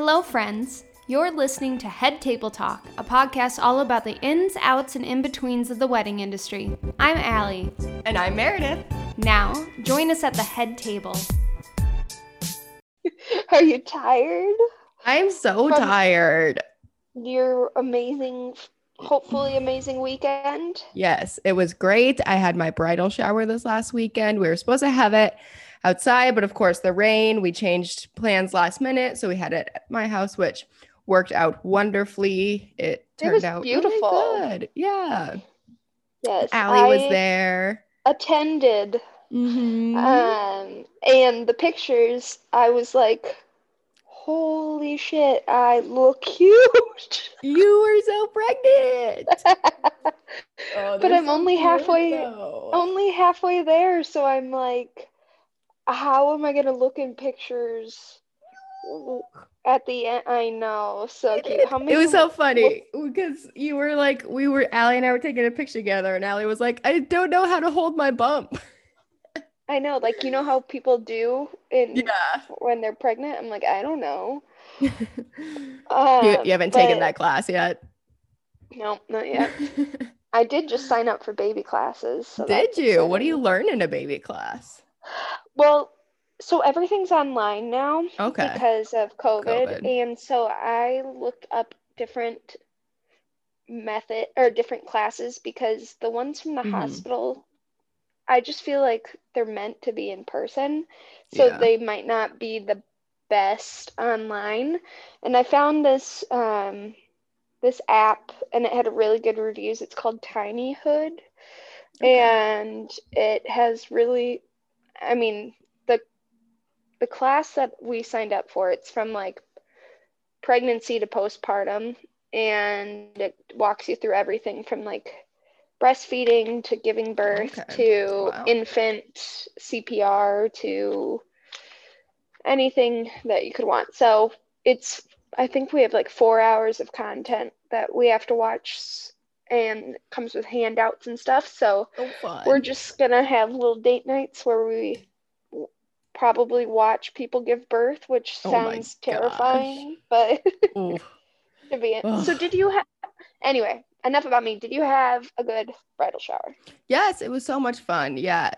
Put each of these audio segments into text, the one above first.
Hello, friends. You're listening to Head Table Talk, a podcast all about the ins, outs, and in betweens of the wedding industry. I'm Allie. And I'm Meredith. Now, join us at the head table. Are you tired? I'm so From- tired. Your amazing, hopefully amazing weekend. Yes, it was great. I had my bridal shower this last weekend. We were supposed to have it outside, but of course, the rain, we changed plans last minute. So we had it at my house, which worked out wonderfully. It turned was out really beautiful. good. Yeah. Yes, Allie was there. Attended, Mhm. um, and the pictures. I was like, "Holy shit! I look cute." you were so pregnant. Oh, But I'm only halfway- though. Only halfway there, so I'm like, "How am I gonna look in pictures?" At the end, I know, so cute. How many? It was so funny because you were like, we were, Allie and I were taking a picture together, and Allie was like, I don't know how to hold my bump. I know, like you know how people do in Yeah. when they're pregnant. I'm like, I don't know. you, Um, you haven't taken that class yet. No, not yet. I did just sign up for baby classes. So Did you? What do you exciting. learn in a baby class? Well, so everything's online now Okay. because of COVID, COVID. and so I looked up different method or different classes because the ones from the Mhm. hospital, I just feel like they're meant to be in person, so Yeah. they might not be the best online. And I found this um this app and it had really good reviews. It's called Tinyhood. Okay. And it has really I mean, the the class that we signed up for, it's from like pregnancy to postpartum and it walks you through everything from like breastfeeding to giving birth Okay. to Wow. infant CPR to anything that you could want. So it's I think we have like four hours of content that we have to watch and comes with handouts and stuff. So oh, fun. we're just gonna have little date nights where we probably watch people give birth, which Oh sounds terrifying, but to be in. So did you have anyway, enough about me. Did you have a good bridal shower? Yes, it was so much fun. Yeah.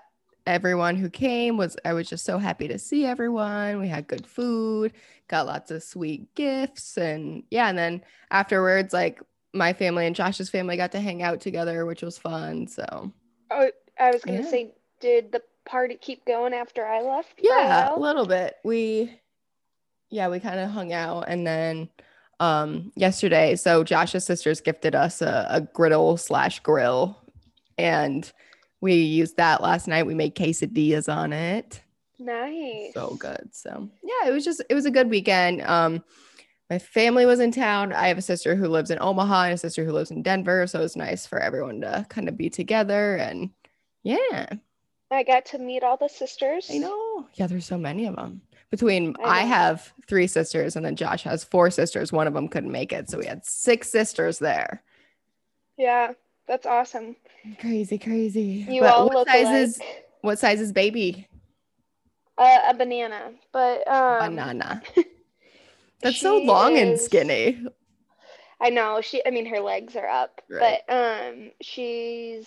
Everyone who came was, I was just so happy to see everyone. We had good food, got lots of sweet gifts. And yeah. And then afterwards, like my family and Josh's family got to hang out together, which was fun. So Oh, I was gonna Yeah. say, did the party keep going after I left? a yeah, a little bit. We, yeah, we kind of hung out. And then um yesterday, so Josh's sisters gifted us a, a griddle slash grill. And we used that last night. We made quesadillas on it. Nice. so good so yeah it was just it was a good weekend um my family was in town. I have a sister who lives in omaha and a sister who lives in denver so it was nice for everyone to kind of be together and yeah. I got to meet all the sisters. i know. Yeah there's so many of them between I i, have three sisters and then josh has four sisters. One of them couldn't make it so we had six sisters there. Yeah, that's awesome. crazy crazy. You But all what look size alike. is what size is baby? Uh, a banana, but um, banana that's so she long and skinny I know she. I mean, her legs are up, Right. but um, she's.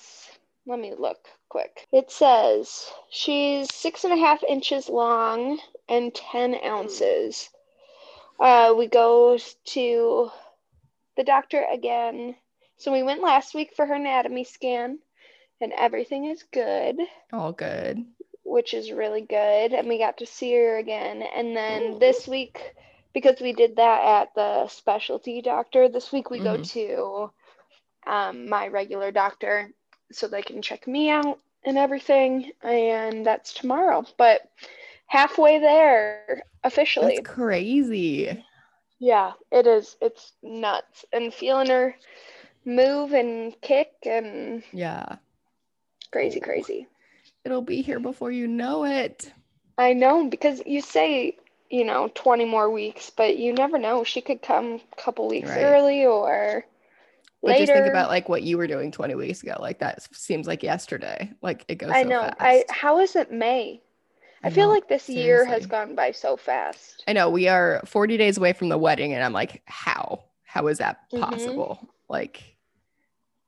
Let me look quick. It says she's six and a half inches long and ten ounces. Uh, we go to the doctor again. So we went last week for her anatomy scan, and everything is good. all good which is really good. And we got to see her again. And then Ooh. this week, because we did that at the specialty doctor, this week we go Mhm. to um, my regular doctor so they can check me out and everything. And that's tomorrow. But halfway there officially. That's crazy. Yeah, it is. It's nuts. And feeling her move and kick and Yeah. crazy, crazy. It'll be here before you know it. I know because you say, you know, 20 more weeks, but you never know. She could come a couple weeks Right. early or But later. just think about like what you were doing 20 weeks ago. Like that seems like yesterday. Like it goes I so know. fast. I how is it May? I feel know, like this year has gone by so fast. I know we are 40 days away from the wedding, and I'm like, how? How is that Mhm. possible? Like,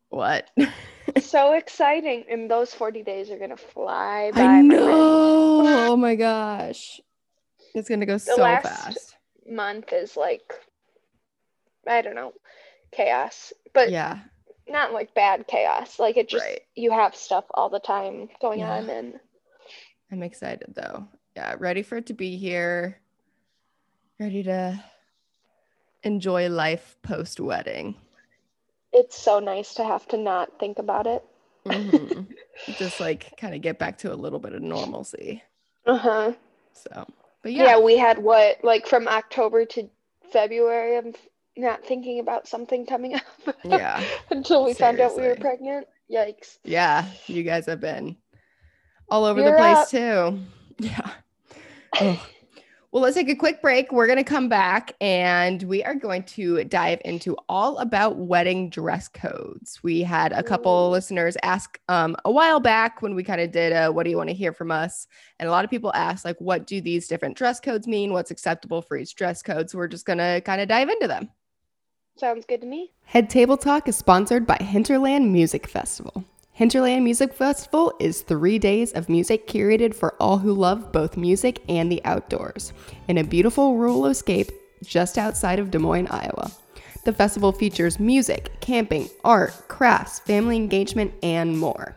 what? so exciting. And those 40 days are going to fly by. I my know. Oh my gosh. It's gonna go so last- fast. Month is like, I don't know, chaos. But Yeah. not like bad chaos. Like it just, Right. you have stuff all the time going Yeah. on. And I'm excited though. Yeah, ready for it to be here. Ready to enjoy life post wedding. it's so nice to have to not think about it. Mhm. Just like kind of get back to a little bit of normalcy. Uh huh. So, but Yeah. yeah, we had what, like from October to February, I'm not thinking about something coming up yeah, until we found out we were pregnant. Yikes. yeah. You guys have been all over You're the place up. too. Yeah. Ugh. Well, let's take a quick break. We're going to come back and we are going to dive into all about wedding dress codes. We had a couple Ooh. listeners ask um, a while back when we kind of did a what do you want to hear from us? And a lot of people asked, like, what do these different dress codes mean? What's acceptable for each dress code? So we're just going to kind of dive into them. Sounds good to me. Head Table Talk is sponsored by Hinterland Music Festival. Hinterland Music Festival is three days of music curated for all who love both music and the outdoors in a beautiful rural escape just outside of Des Moines, Iowa. The festival features music, camping, art, crafts, family engagement, and more.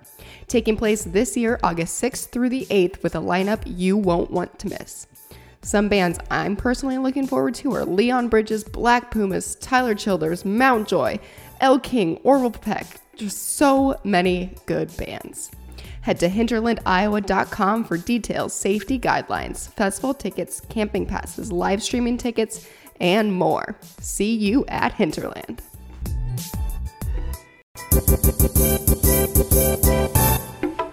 Taking place this year, August 6th through the 8th, with a lineup you won't want to miss. Some bands I'm personally looking forward to are Leon Bridges, Black Pumas, Tyler Childers, Mountjoy, Elle King, Orville Peck. Just so many good bands. Head to hinterlandiowa.com for details, safety guidelines, festival tickets, camping passes, live streaming tickets, and more. See you at Hinterland.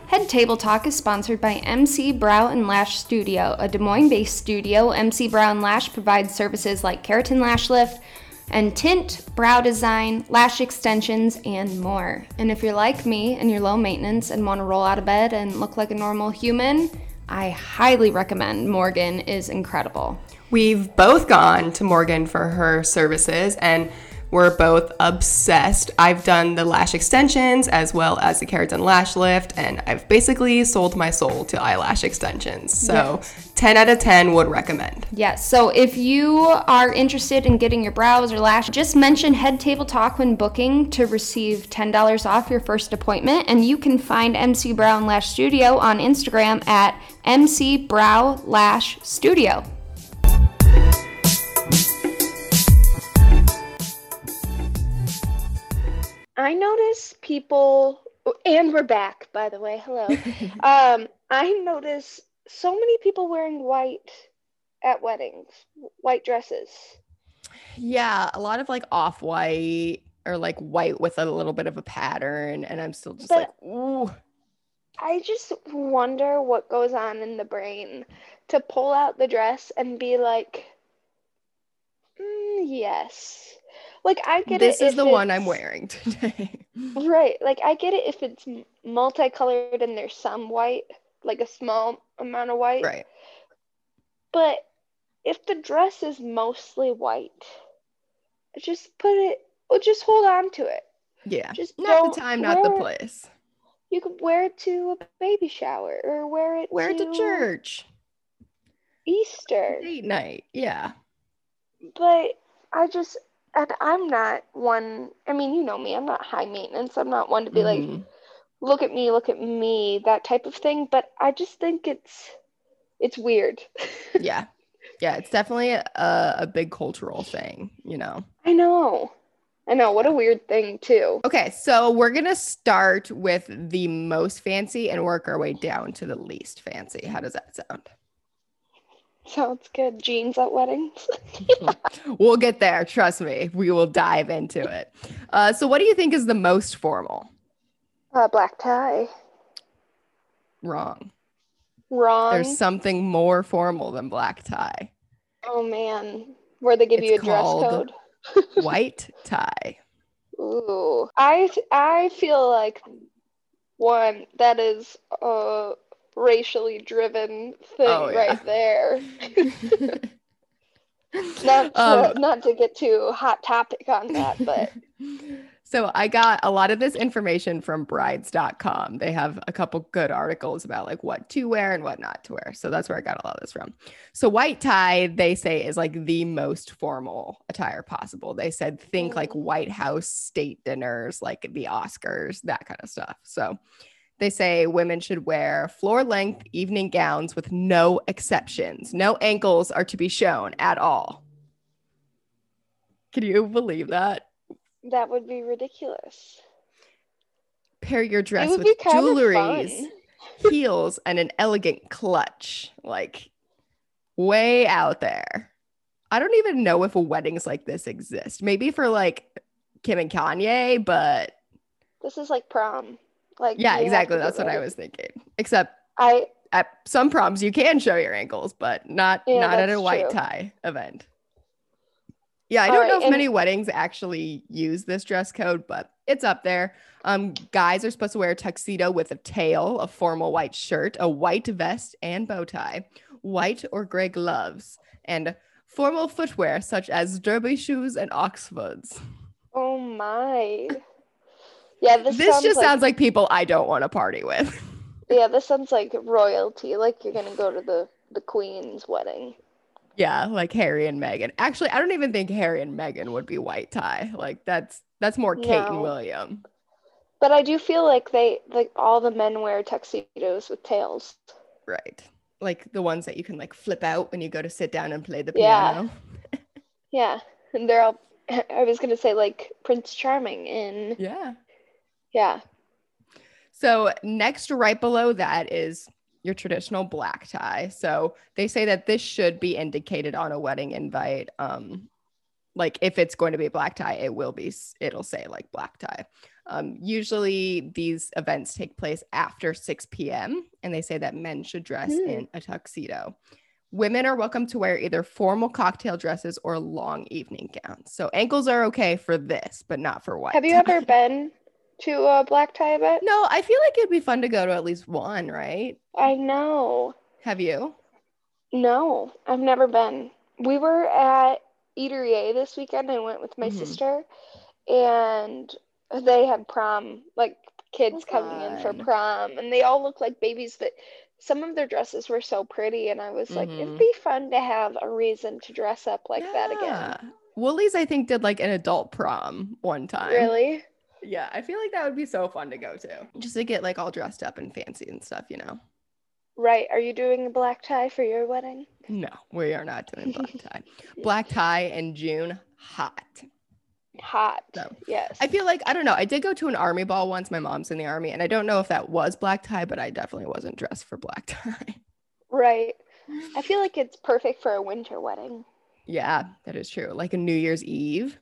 Head Table Talk is sponsored by MC Brow and Lash Studio, a Des Moines based studio. MC Brow and Lash provides services like keratin lash lift and tint, brow design, lash extensions, and more. And if you're like me and you're low maintenance and want to roll out of bed and look like a normal human, I highly recommend Morgan is incredible. We've both gone to Morgan for her services and we're both obsessed. I've done the lash extensions as well as the keratin lash lift, and I've basically sold my soul to eyelash extensions. So, 10 out of 10 would recommend. Yes, so if you are interested in getting your brows or lash, just mention Head Table Talk when booking to receive $10 off your first appointment. And you can find MC Brow and Lash Studio on Instagram at MC Brow Lash Studio. I notice people, and we're back, by the way. Hello. um, I notice so many people wearing white at weddings, white dresses. Yeah, a lot of like off white or like white with a little bit of a pattern. And I'm still just But- like, ooh. I just wonder what goes on in the brain to pull out the dress and be like, "Mm, yes. Like, I get This it. is if the one I'm wearing today. Right. Like, I get it if it's multicolored and there's some white, like a small amount of white. right. But if the dress is mostly white, just put it, or just hold on to it. Yeah. Just Not the time, not the place. You could wear it to a baby shower or wear it Wear it to to church. Easter. Date night. Yeah. But I just, and I'm not one, I mean, you know me, I'm not high maintenance. I'm not one to be like, Mhm. look at me, look at me, that type of thing. But I just think it's, it's weird. yeah. Yeah. It's definitely a, a big cultural thing, you know. I know. I know. What a weird thing, too. Okay. So we're going to start with the most fancy and work our way down to the least fancy. How does that sound? Sounds good. Jeans at weddings. we'll get there. Trust me. We will dive into it. Uh, so, what do you think is the most formal? Uh, black tie. Wrong. Wrong. There's something more formal than black tie. Oh man, where they give It's you a dress code. White tie. Ooh, I I feel like one that is uh racially driven thing Oh, yeah. right there. not to, Um, not to get too hot topic on that, but so I got a lot of this information from brides.com. They have a couple good articles about like what to wear and what not to wear. So that's where I got a lot of this from. So white tie, they say, is like the most formal attire possible. They said think like Mm. White House state dinners, like the Oscars, that kind of stuff. So they say women should wear floor length evening gowns with no exceptions. No ankles are to be shown at all. Can you believe that? that would be ridiculous. Pair your dress with jewelries, heels, and an elegant clutch. Like way out there. I don't even know if weddings like this exist. Maybe for like Kim and Kanye, but This is like prom. Like yeah, exactly. That's what I was thinking. Except I at some proms you can show your ankles, but not Yeah, not at a white true. tie event. Yeah, I All don't right, know if and- many weddings actually use this dress code, but it's up there. Um, guys are supposed to wear a tuxedo with a tail, a formal white shirt, a white vest and bow tie, white or gray gloves, and formal footwear such as derby shoes and oxfords. oh my. Yeah, this, This, sounds just like, sounds like people I don't want to party with. yeah, this sounds like royalty. Like you're gonna go to the the queen's wedding. Yeah, like Harry and Meghan. Actually, I don't even think Harry and Meghan would be white tie. Like that's that's more Kate and William. But I do feel like they like all the men wear tuxedos with tails. Right. Like the ones that you can like flip out when you go to sit down and play the Yeah. piano. Yeah, and they're all. I was gonna say like Prince Charming in Yeah. Yeah. So next right below that is your traditional black tie. So they say that this should be indicated on a wedding invite. Um like if it's going to be a black tie, it will be it'll say like black tie. Um, usually these events take place after 6 p.m. and they say that men should dress Hmm. in a tuxedo. Women are welcome to wear either formal cocktail dresses or long evening gowns. So ankles are okay for this, but not for white. Have you ever been to a black tie event? No, I feel like it'd be fun to go to at least one, right? I know. Have you? No, I've never been. We were at Eatery A this weekend. I went with my Mhm. sister, and they had prom, like kids coming in for prom, and they all look like babies. But some of their dresses were so pretty, and I was like, Mhm. it'd be fun to have a reason to dress up like that again. Yeah. Wooly's, I think, did like an adult prom one time. Really? Yeah, I feel like that would be so fun to go to. Just to get like all dressed up and fancy and stuff, you know? Right. Are you doing a black tie for your wedding? No, we are not doing black tie. black tie in June, hot. Hot. No. Yes. I feel like, I don't know. I did go to an army ball once. My mom's in the army, and I don't know if that was black tie, but I definitely wasn't dressed for black tie. Right. I feel like it's perfect for a winter wedding. yeah, that is true. Like a New Year's Eve.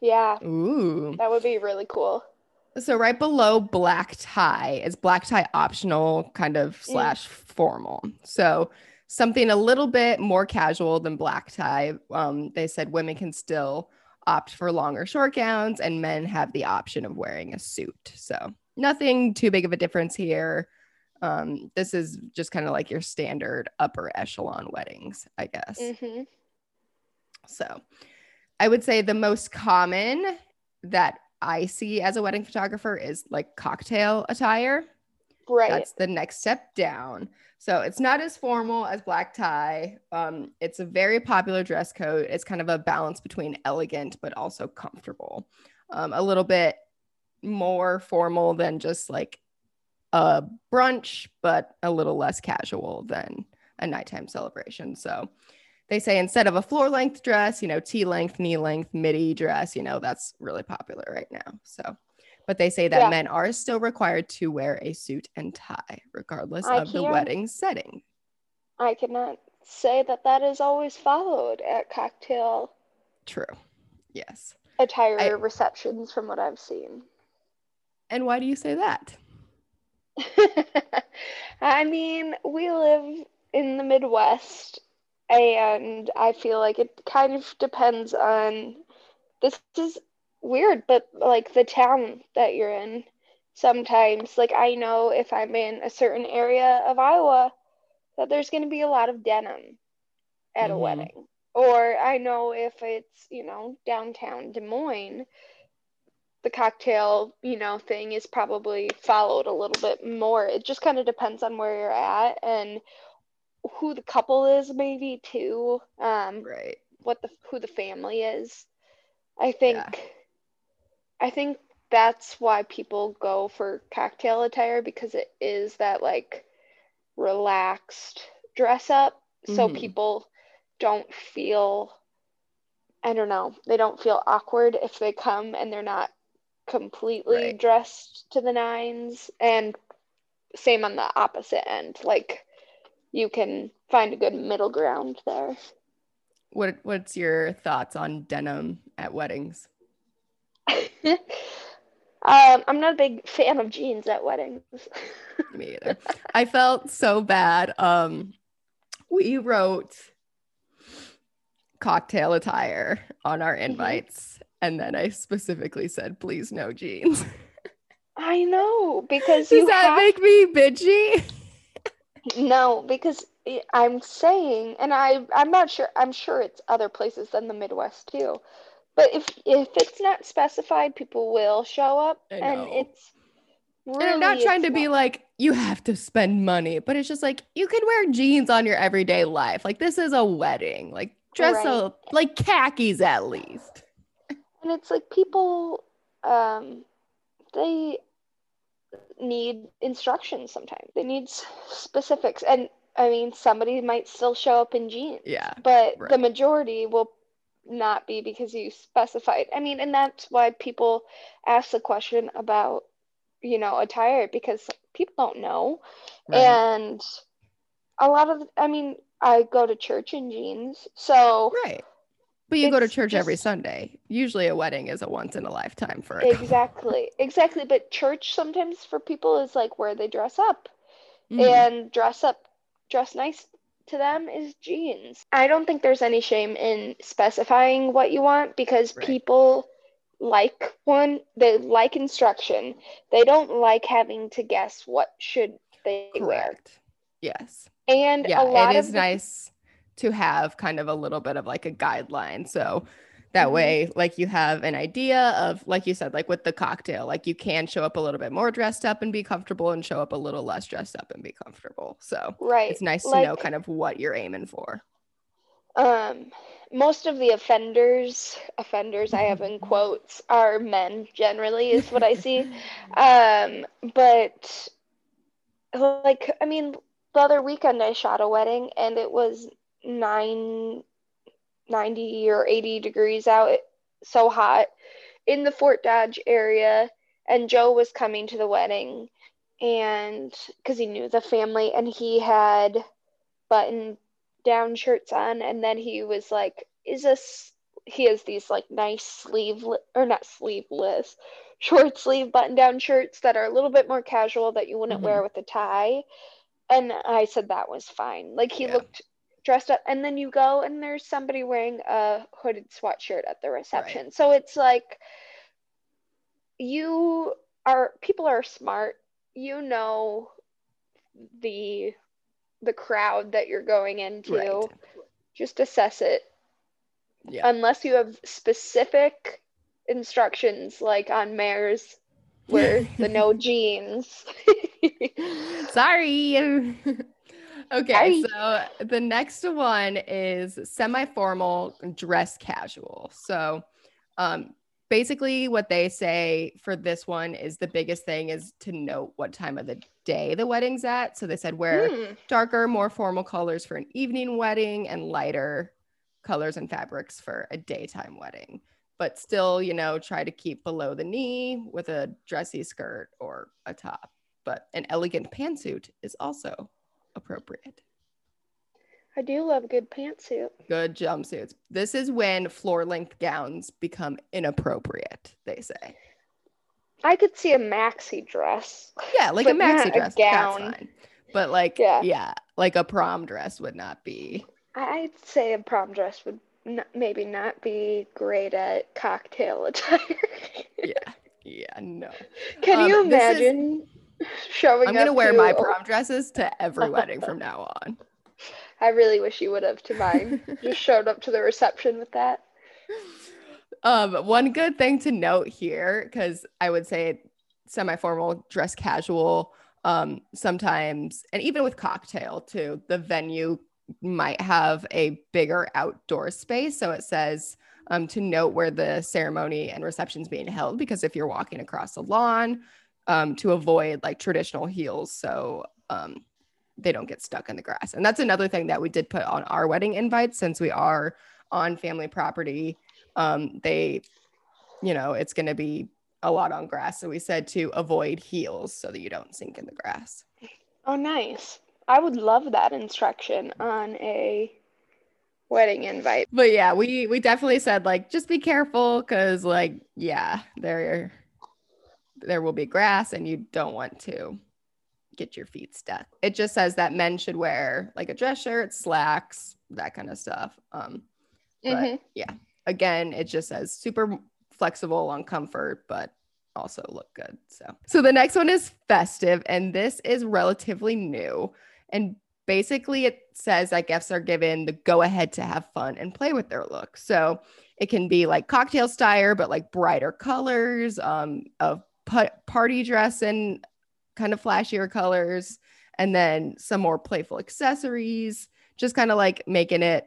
Yeah, Ooh. that would be really cool. So right below black tie is black tie optional kind of slash formal. So something a little bit more casual than black tie. Um, they said women can still opt for longer short gowns and men have the option of wearing a suit. So nothing too big of a difference here. Um, this is just kind of like your standard upper echelon weddings, I guess. hmm So I would say the most common that I see as a wedding photographer is like cocktail attire. Right. That's the next step down. So it's not as formal as black tie. Um, it's a very popular dress code. It's kind of a balance between elegant but also comfortable. Um, a little bit more formal than just like a brunch, but a little less casual than a nighttime celebration. So they say instead of a floor length dress, you know, T length, knee length, midi dress, you know, that's really popular right now. So, but they say that Yeah. men are still required to wear a suit and tie, regardless I of the wedding setting. I cannot say that that is always followed at cocktail True. Yes. attire I- receptions from what I've seen. And why do you say that? I mean, we live in the Midwest, and I feel like it kind of depends on this is weird, but like the town that you're in. sometimes like I know if I'm in a certain area of Iowa that there's going to be a lot of denim at Mhm. a wedding. Or I know if it's, you know, downtown Des Moines, the cocktail, you know, thing is probably followed a little bit more. It just kind of depends on where you're at and who the couple is maybe too. Um Right. what the who the family is. I think Yeah. I think that's why people go for cocktail attire because it is that like relaxed dress up so Mhm. people don't feel I don't know, they don't feel awkward if they come and they're not completely Right. dressed to the nines and same on the opposite end like you can find a good middle ground there. What What's your thoughts on denim at weddings? um, I'm not a big fan of jeans at weddings. Me either. I felt so bad. Um, we wrote cocktail attire on our invites, and then I specifically said, "Please no jeans." I know because Does you that make me bitchy? No because I'm saying, and I I'm not sure. I'm sure it's other places than the Midwest too. But if if it's not specified, people will show up, and it's. Really, and I'm not trying to be like you have to spend money, but it's just like you can wear jeans on your everyday life. Like this is a wedding. Like dress Right. a like khakis at least. and it's like people um they need instructions sometimes they need specifics and i mean somebody might still show up in jeans Yeah. but the majority will not be because you specified i mean and that's why people ask the question about you know attire because people don't know Right. and a lot of i mean i go to church in jeans so Right. But you go to It's church every Sunday. Usually a wedding is a once in a lifetime for a. Exactly, exactly. But church sometimes for people is like where they dress up, Mhm. and dress up, dress nice to them is jeans. I don't think there's any shame in specifying what you want because Right. people like one, they like instruction. They don't like having to guess what should they wear. Yes. And Yeah. a lot It is the- nice to have kind of a little bit of like a guideline. So that Mhm. way, like you have an idea of, like you said, like with the cocktail, like you can show up a little bit more dressed up and be comfortable and show up a little less dressed up and be comfortable. So right. it's nice to like, know kind of what you're aiming for. Um, most of the offenders, offenders I have in quotes, are men generally, is what I see. Um, but like, I mean, the other weekend I shot a wedding and it was nine, 90 or 80 degrees out, so hot in the Fort Dodge area. And Joe was coming to the wedding and because he knew the family and he had button down shirts on and then he was like is this he has these like nice sleeve or not sleeveless short sleeve button down shirts that are a little bit more casual that you wouldn't Mhm. wear with a tie and i said that was fine like he Yeah. looked dressed up and then you go and there's somebody wearing a hooded sweatshirt at the reception so it's like you are people are smart you know the the crowd that you're going into Right. just assess it Yeah. unless you have specific instructions like on mares where the no jeans Sorry. okay, so the next one is semi-formal dress casual. So, um, basically, what they say for this one is the biggest thing is to note what time of the day the wedding's at. So they said wear Hmm. darker, more formal colors for an evening wedding and lighter colors and fabrics for a daytime wedding. But still, you know, try to keep below the knee with a dressy skirt or a top. But an elegant pantsuit is also appropriate. i do love good pantsuit Good jumpsuits. This is when floor length gowns become inappropriate, they say. i could see a maxi dress Yeah, like a maxi a dress. gown. That's fine. But like, Yeah. yeah, like a prom dress would not be. i'd say a prom dress would n- maybe not be great at cocktail attire Yeah. Yeah, no. Can Um, you imagine showing I'm gonna wear to my prom dresses to every wedding from now on. I really wish you would have to mine. Just showed up to the reception with that. Um, one good thing to note here, because I would say semi-formal, dress casual, um, sometimes, and even with cocktail too, the venue might have a bigger outdoor space. So it says um, to note where the ceremony and reception is being held, because if you're walking across a lawn, um, to avoid like traditional heels, so um, they don't get stuck in the grass. And that's another thing that we did put on our wedding invites, since we are on family property um they you know it's going to be a lot on grass so we said to avoid heels so that you don't sink in the grass Oh, nice. I would love that instruction on a wedding invite. but yeah we we definitely said like just be careful because like yeah there there will be grass and you don't want to get your feet stuck. It just says that men should wear like a dress shirt slacks that kind of stuff um but Mhm. yeah. Again it just says super flexible on comfort but also look good so. So the next one is festive and this is relatively new. And basically it says that guests are given the go ahead to have fun and play with their look so it can be like cocktail style but like brighter colors um of party dress and kind of flashier colors and then some more playful accessories just kind of like making it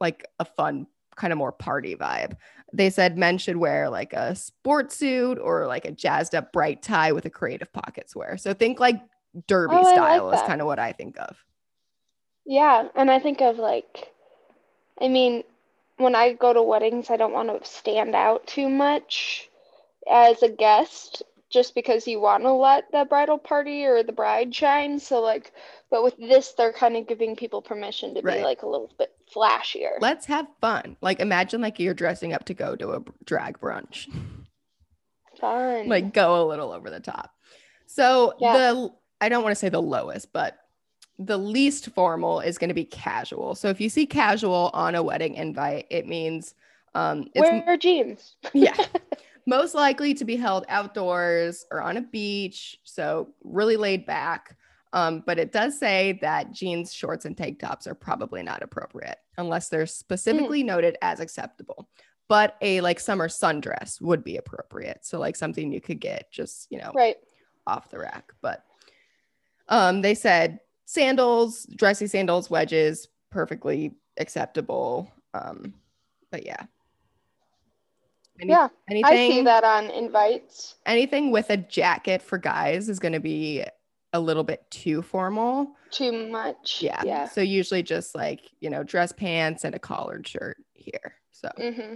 like a fun kind of more party vibe. They said men should wear like a sports suit or like a jazzed up bright tie with a creative pockets wear. So think like derby Oh, I like style is kind of what I think of. Yeah, and I think of like, I mean, when I go to weddings, I don't want to stand out too much as a guest, just because you want to let the bridal party or the bride shine. So, like, but with this, they're kind of giving people permission to be like a little bit flashier. Let's have fun. Like imagine like you're dressing up to go to a drag brunch. Fun. like go a little over the top. So Yeah. the I don't want to say the lowest, but the least formal is going to be casual. So if you see casual on a wedding invite, it means um it's wear jeans. yeah most likely to be held outdoors or on a beach so really laid back. Um, but it does say that jeans shorts and tank tops are probably not appropriate unless they're specifically noted as acceptable. But a like summer sundress would be appropriate. So like something you could get just you know Right. off the rack. But um they said sandals dressy sandals wedges perfectly acceptable. Um but yeah Any- Yeah, anything I see that on invites. anything with a jacket for guys is going to be a little bit too formal Too much. yeah Yeah. so usually just like you know dress pants and a collared shirt here so hmm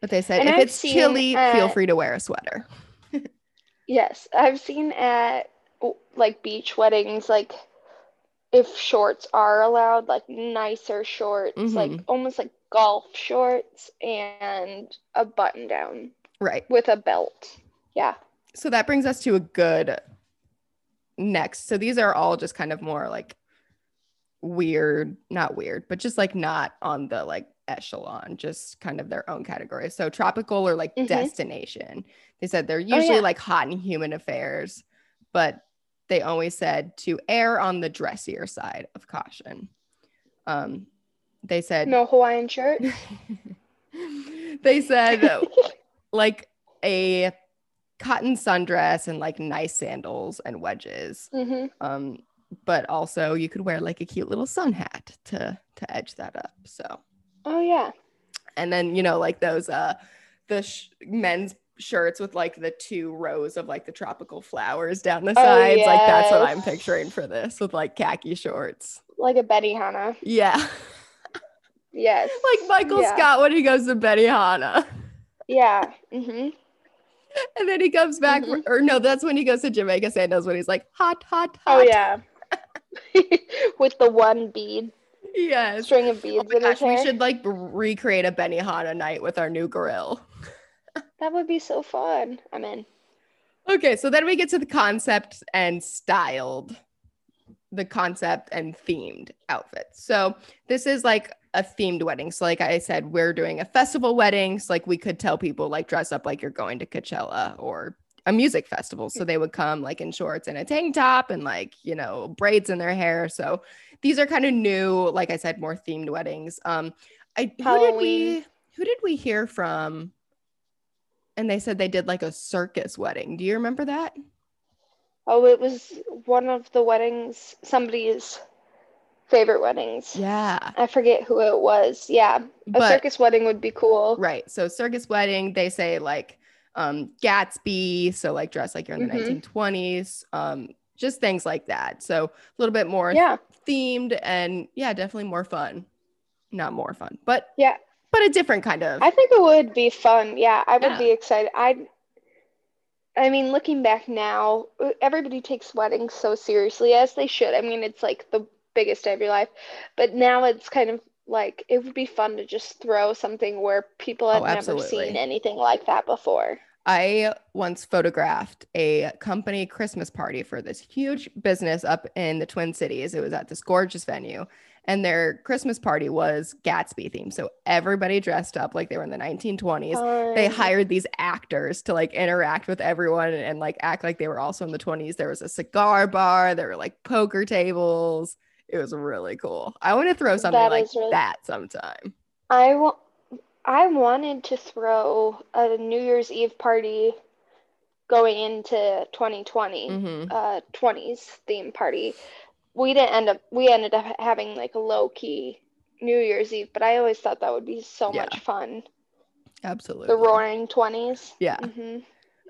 but they said And if I've it's chilly feel free to wear a sweater Yes, I've seen at like beach weddings, like if shorts are allowed, like nicer shorts, like Mhm. almost like golf shorts and a button down right with a belt. Yeah. so that brings us to a good next so these are all just kind of more like weird not weird but just like not on the like echelon just kind of their own category so tropical or like Mhm. destination they said they're usually yeah. like hot and humid affairs but they always said to err on the dressier side of caution um they said No Hawaiian shirt. they said like a cotton sundress and like nice sandals and wedges. hmm Um, but also you could wear like a cute little sun hat to to edge that up. So, Oh yeah. and then you know like those uh the sh- men's shirts with like the two rows of like the tropical flowers down the Oh, sides. Like that's what I'm picturing for this with like khaki shorts. Like a Benihana. Yeah, Yes. like Michael Yeah. Scott when he goes to Benihana. Yeah. Mm-hmm. And then he comes back, Mhm. or no, that's when he goes to Jamaica Sandals when he's like, hot, hot, hot. Oh yeah. With the one bead, Yes. string of Oh beads my in his gosh, we should like recreate a Benihana night with our new grill. That would be so fun. I'm in. Okay, so then we get to the concept and styled, the concept and themed outfits. So this is like a themed wedding. So, like I said, we're doing a festival wedding. So, like we could tell people like dress up like you're going to Coachella or a music festival. So they would come like in shorts and a tank top and like, you know, braids in their hair. So these are kind of new, like I said, more themed weddings. Um, I who did we who did we hear from? And they said they did like a circus wedding. Do you remember that? Oh, it was one of the weddings, somebody's favorite weddings. Yeah. I forget who it was. Yeah. A But- circus wedding would be cool. Right. So circus wedding, they say like um Gatsby, so like dress like you're in the Mhm. 1920s. Um, just things like that. So a little bit more Yeah. themed and yeah, definitely more fun. Not more fun, but Yeah. But a different kind of I think it would be fun. Yeah, I would Yeah. be excited. I I mean, looking back now, everybody takes weddings so seriously as they should. I mean, it's like the biggest day of your life. But now it's kind of like it would be fun to just throw something where people had Oh, never absolutely. seen anything like that before. I once photographed a company Christmas party for this huge business up in the Twin Cities. It was at this gorgeous venue, and their Christmas party was Gatsby themed. So everybody dressed up like they were in the 1920s. They hired these actors to like interact with everyone and, and, like act like they were also in the 20s. There was a cigar bar, there were like poker tables. It was really cool. I want to throw something That like really- that sometime. I wa- I wanted to throw a New Year's Eve party going into 2020. Mhm. uh 20s theme party. We didn't end up we ended up having like a low key New Year's Eve, but I always thought that would be so Yeah. much fun. Absolutely. The roaring 20s. Yeah. hmm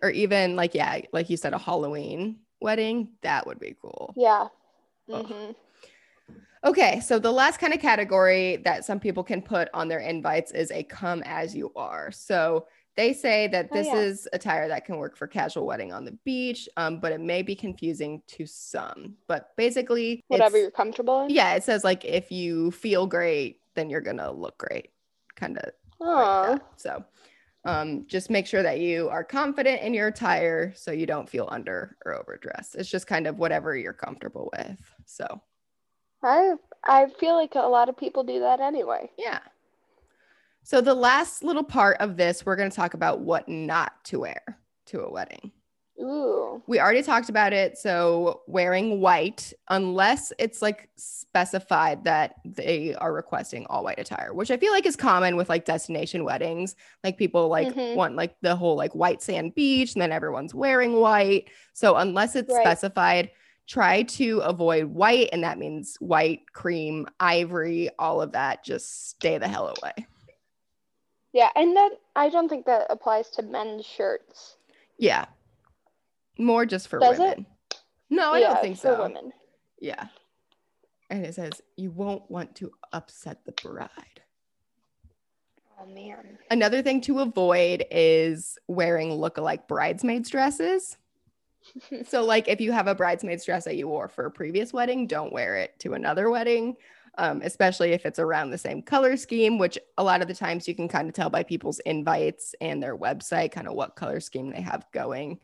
Or even like, yeah, like you said, a Halloween wedding. That would be cool. Yeah. Oh. hmm Okay, so the last kind of category that some people can put on their invites is a come as you are. So they say that Oh, this yeah. is attire that can work for casual wedding on the beach, um, but it may be confusing to some. But basically, Whatever you're comfortable in. yeah, it says like if you feel great, then you're gonna look great, kind of like So um, just make sure that you are confident in your attire so you don't feel under or overdressed. It's just kind of whatever you're comfortable with. So I I feel like a lot of people do that anyway. Yeah. So the last little part of this, we're going to talk about what not to wear to a wedding. Ooh. We already talked about it. So wearing white, unless it's like specified that they are requesting all white attire, which I feel like is common with like destination weddings. Like people like Mhm. want like the whole like white sand beach and then everyone's wearing white. So unless it's Right. specified, try to avoid white. And that means white, cream, ivory, all of that. Just stay the hell away. Yeah, and that I don't think that applies to men's shirts. Yeah. More just for Does it? women. No, I yeah, don't think for so. women. Yeah. And it says you won't want to upset the bride. Oh man. Another thing to avoid is wearing look-alike bridesmaids dresses. so, like, if you have a bridesmaid's dress that you wore for a previous wedding, don't wear it to another wedding, um, especially if it's around the same color scheme, which a lot of the times you can kind of tell by people's invites and their website, kind of what color scheme they have going.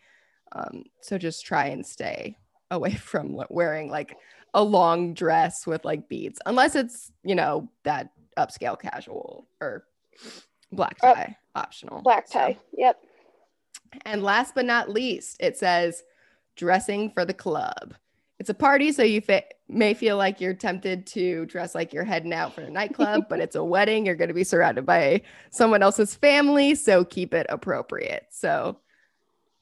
Um, so, just try and stay away from wearing like a long dress with like beads, unless it's, you know, that upscale casual or black Oh, tie optional. Black So- tie. Yep. and last but not least, it says dressing for the club. It's a party, so you fa- may feel like you're tempted to dress like you're heading out for a nightclub, but it's a wedding. You're going to be surrounded by someone else's family, so keep it appropriate. So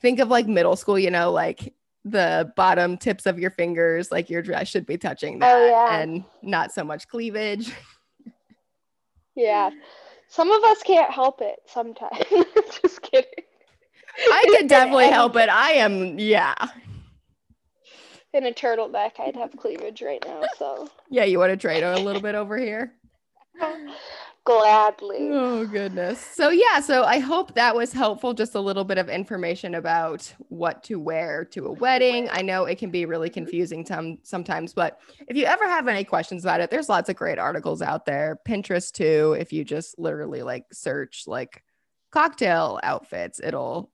think of like middle school, you know, like the bottom tips of your fingers, like your dress should be touching oh, that, Oh, yeah. and not so much cleavage. Yeah. Some of us can't help it sometimes. Just kidding. I could definitely help it. I am, yeah. In a turtleneck, I'd have cleavage right now, so Yeah, you want to trade a little bit over here? gladly. Oh goodness. So yeah, so I hope that was helpful just a little bit of information about what to wear to a wedding. I know it can be really confusing some sometimes, but if you ever have any questions about it, there's lots of great articles out there. Pinterest too, if you just literally like search like cocktail outfits, it'll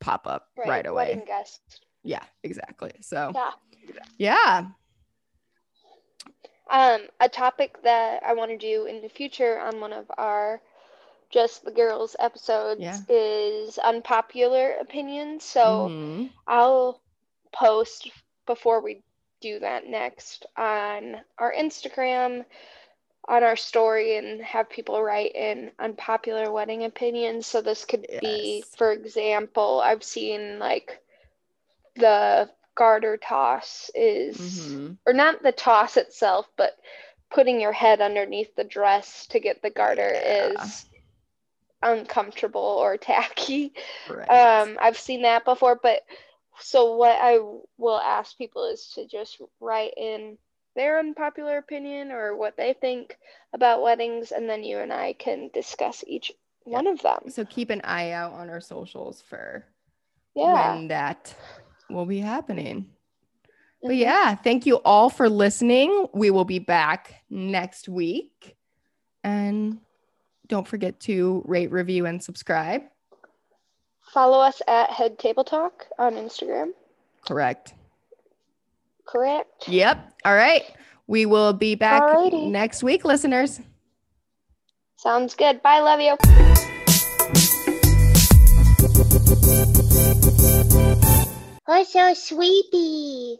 pop up right, away. Wedding guest. Yeah, exactly. So Yeah. yeah. Um, a topic that I want to do in the future on one of our just the girls episodes Yeah. is unpopular opinions. So Mhm. I'll post before we do that next on our Instagram, on our story, and have people write in unpopular wedding opinions. So this could be, for example, I've seen like the garter toss is, Mhm. or not the toss itself, but putting your head underneath the dress to get the garter Yeah. is uncomfortable or tacky. Right. Um, I've seen that before, but so what I will ask people is to just write in their unpopular opinion or what they think about weddings, and then you and I can discuss each one of them. so keep an eye out on our socials for Yeah. when that will be happening. But Mhm. yeah, thank you all for listening. We will be back next week. And don't forget to rate, review, and subscribe. Follow us at Head Table Talk on Instagram. Correct. Correct. Yep. All right. We will be back Alrighty. next week, listeners. Sounds good. Bye. Love you. Oh, so sweetie.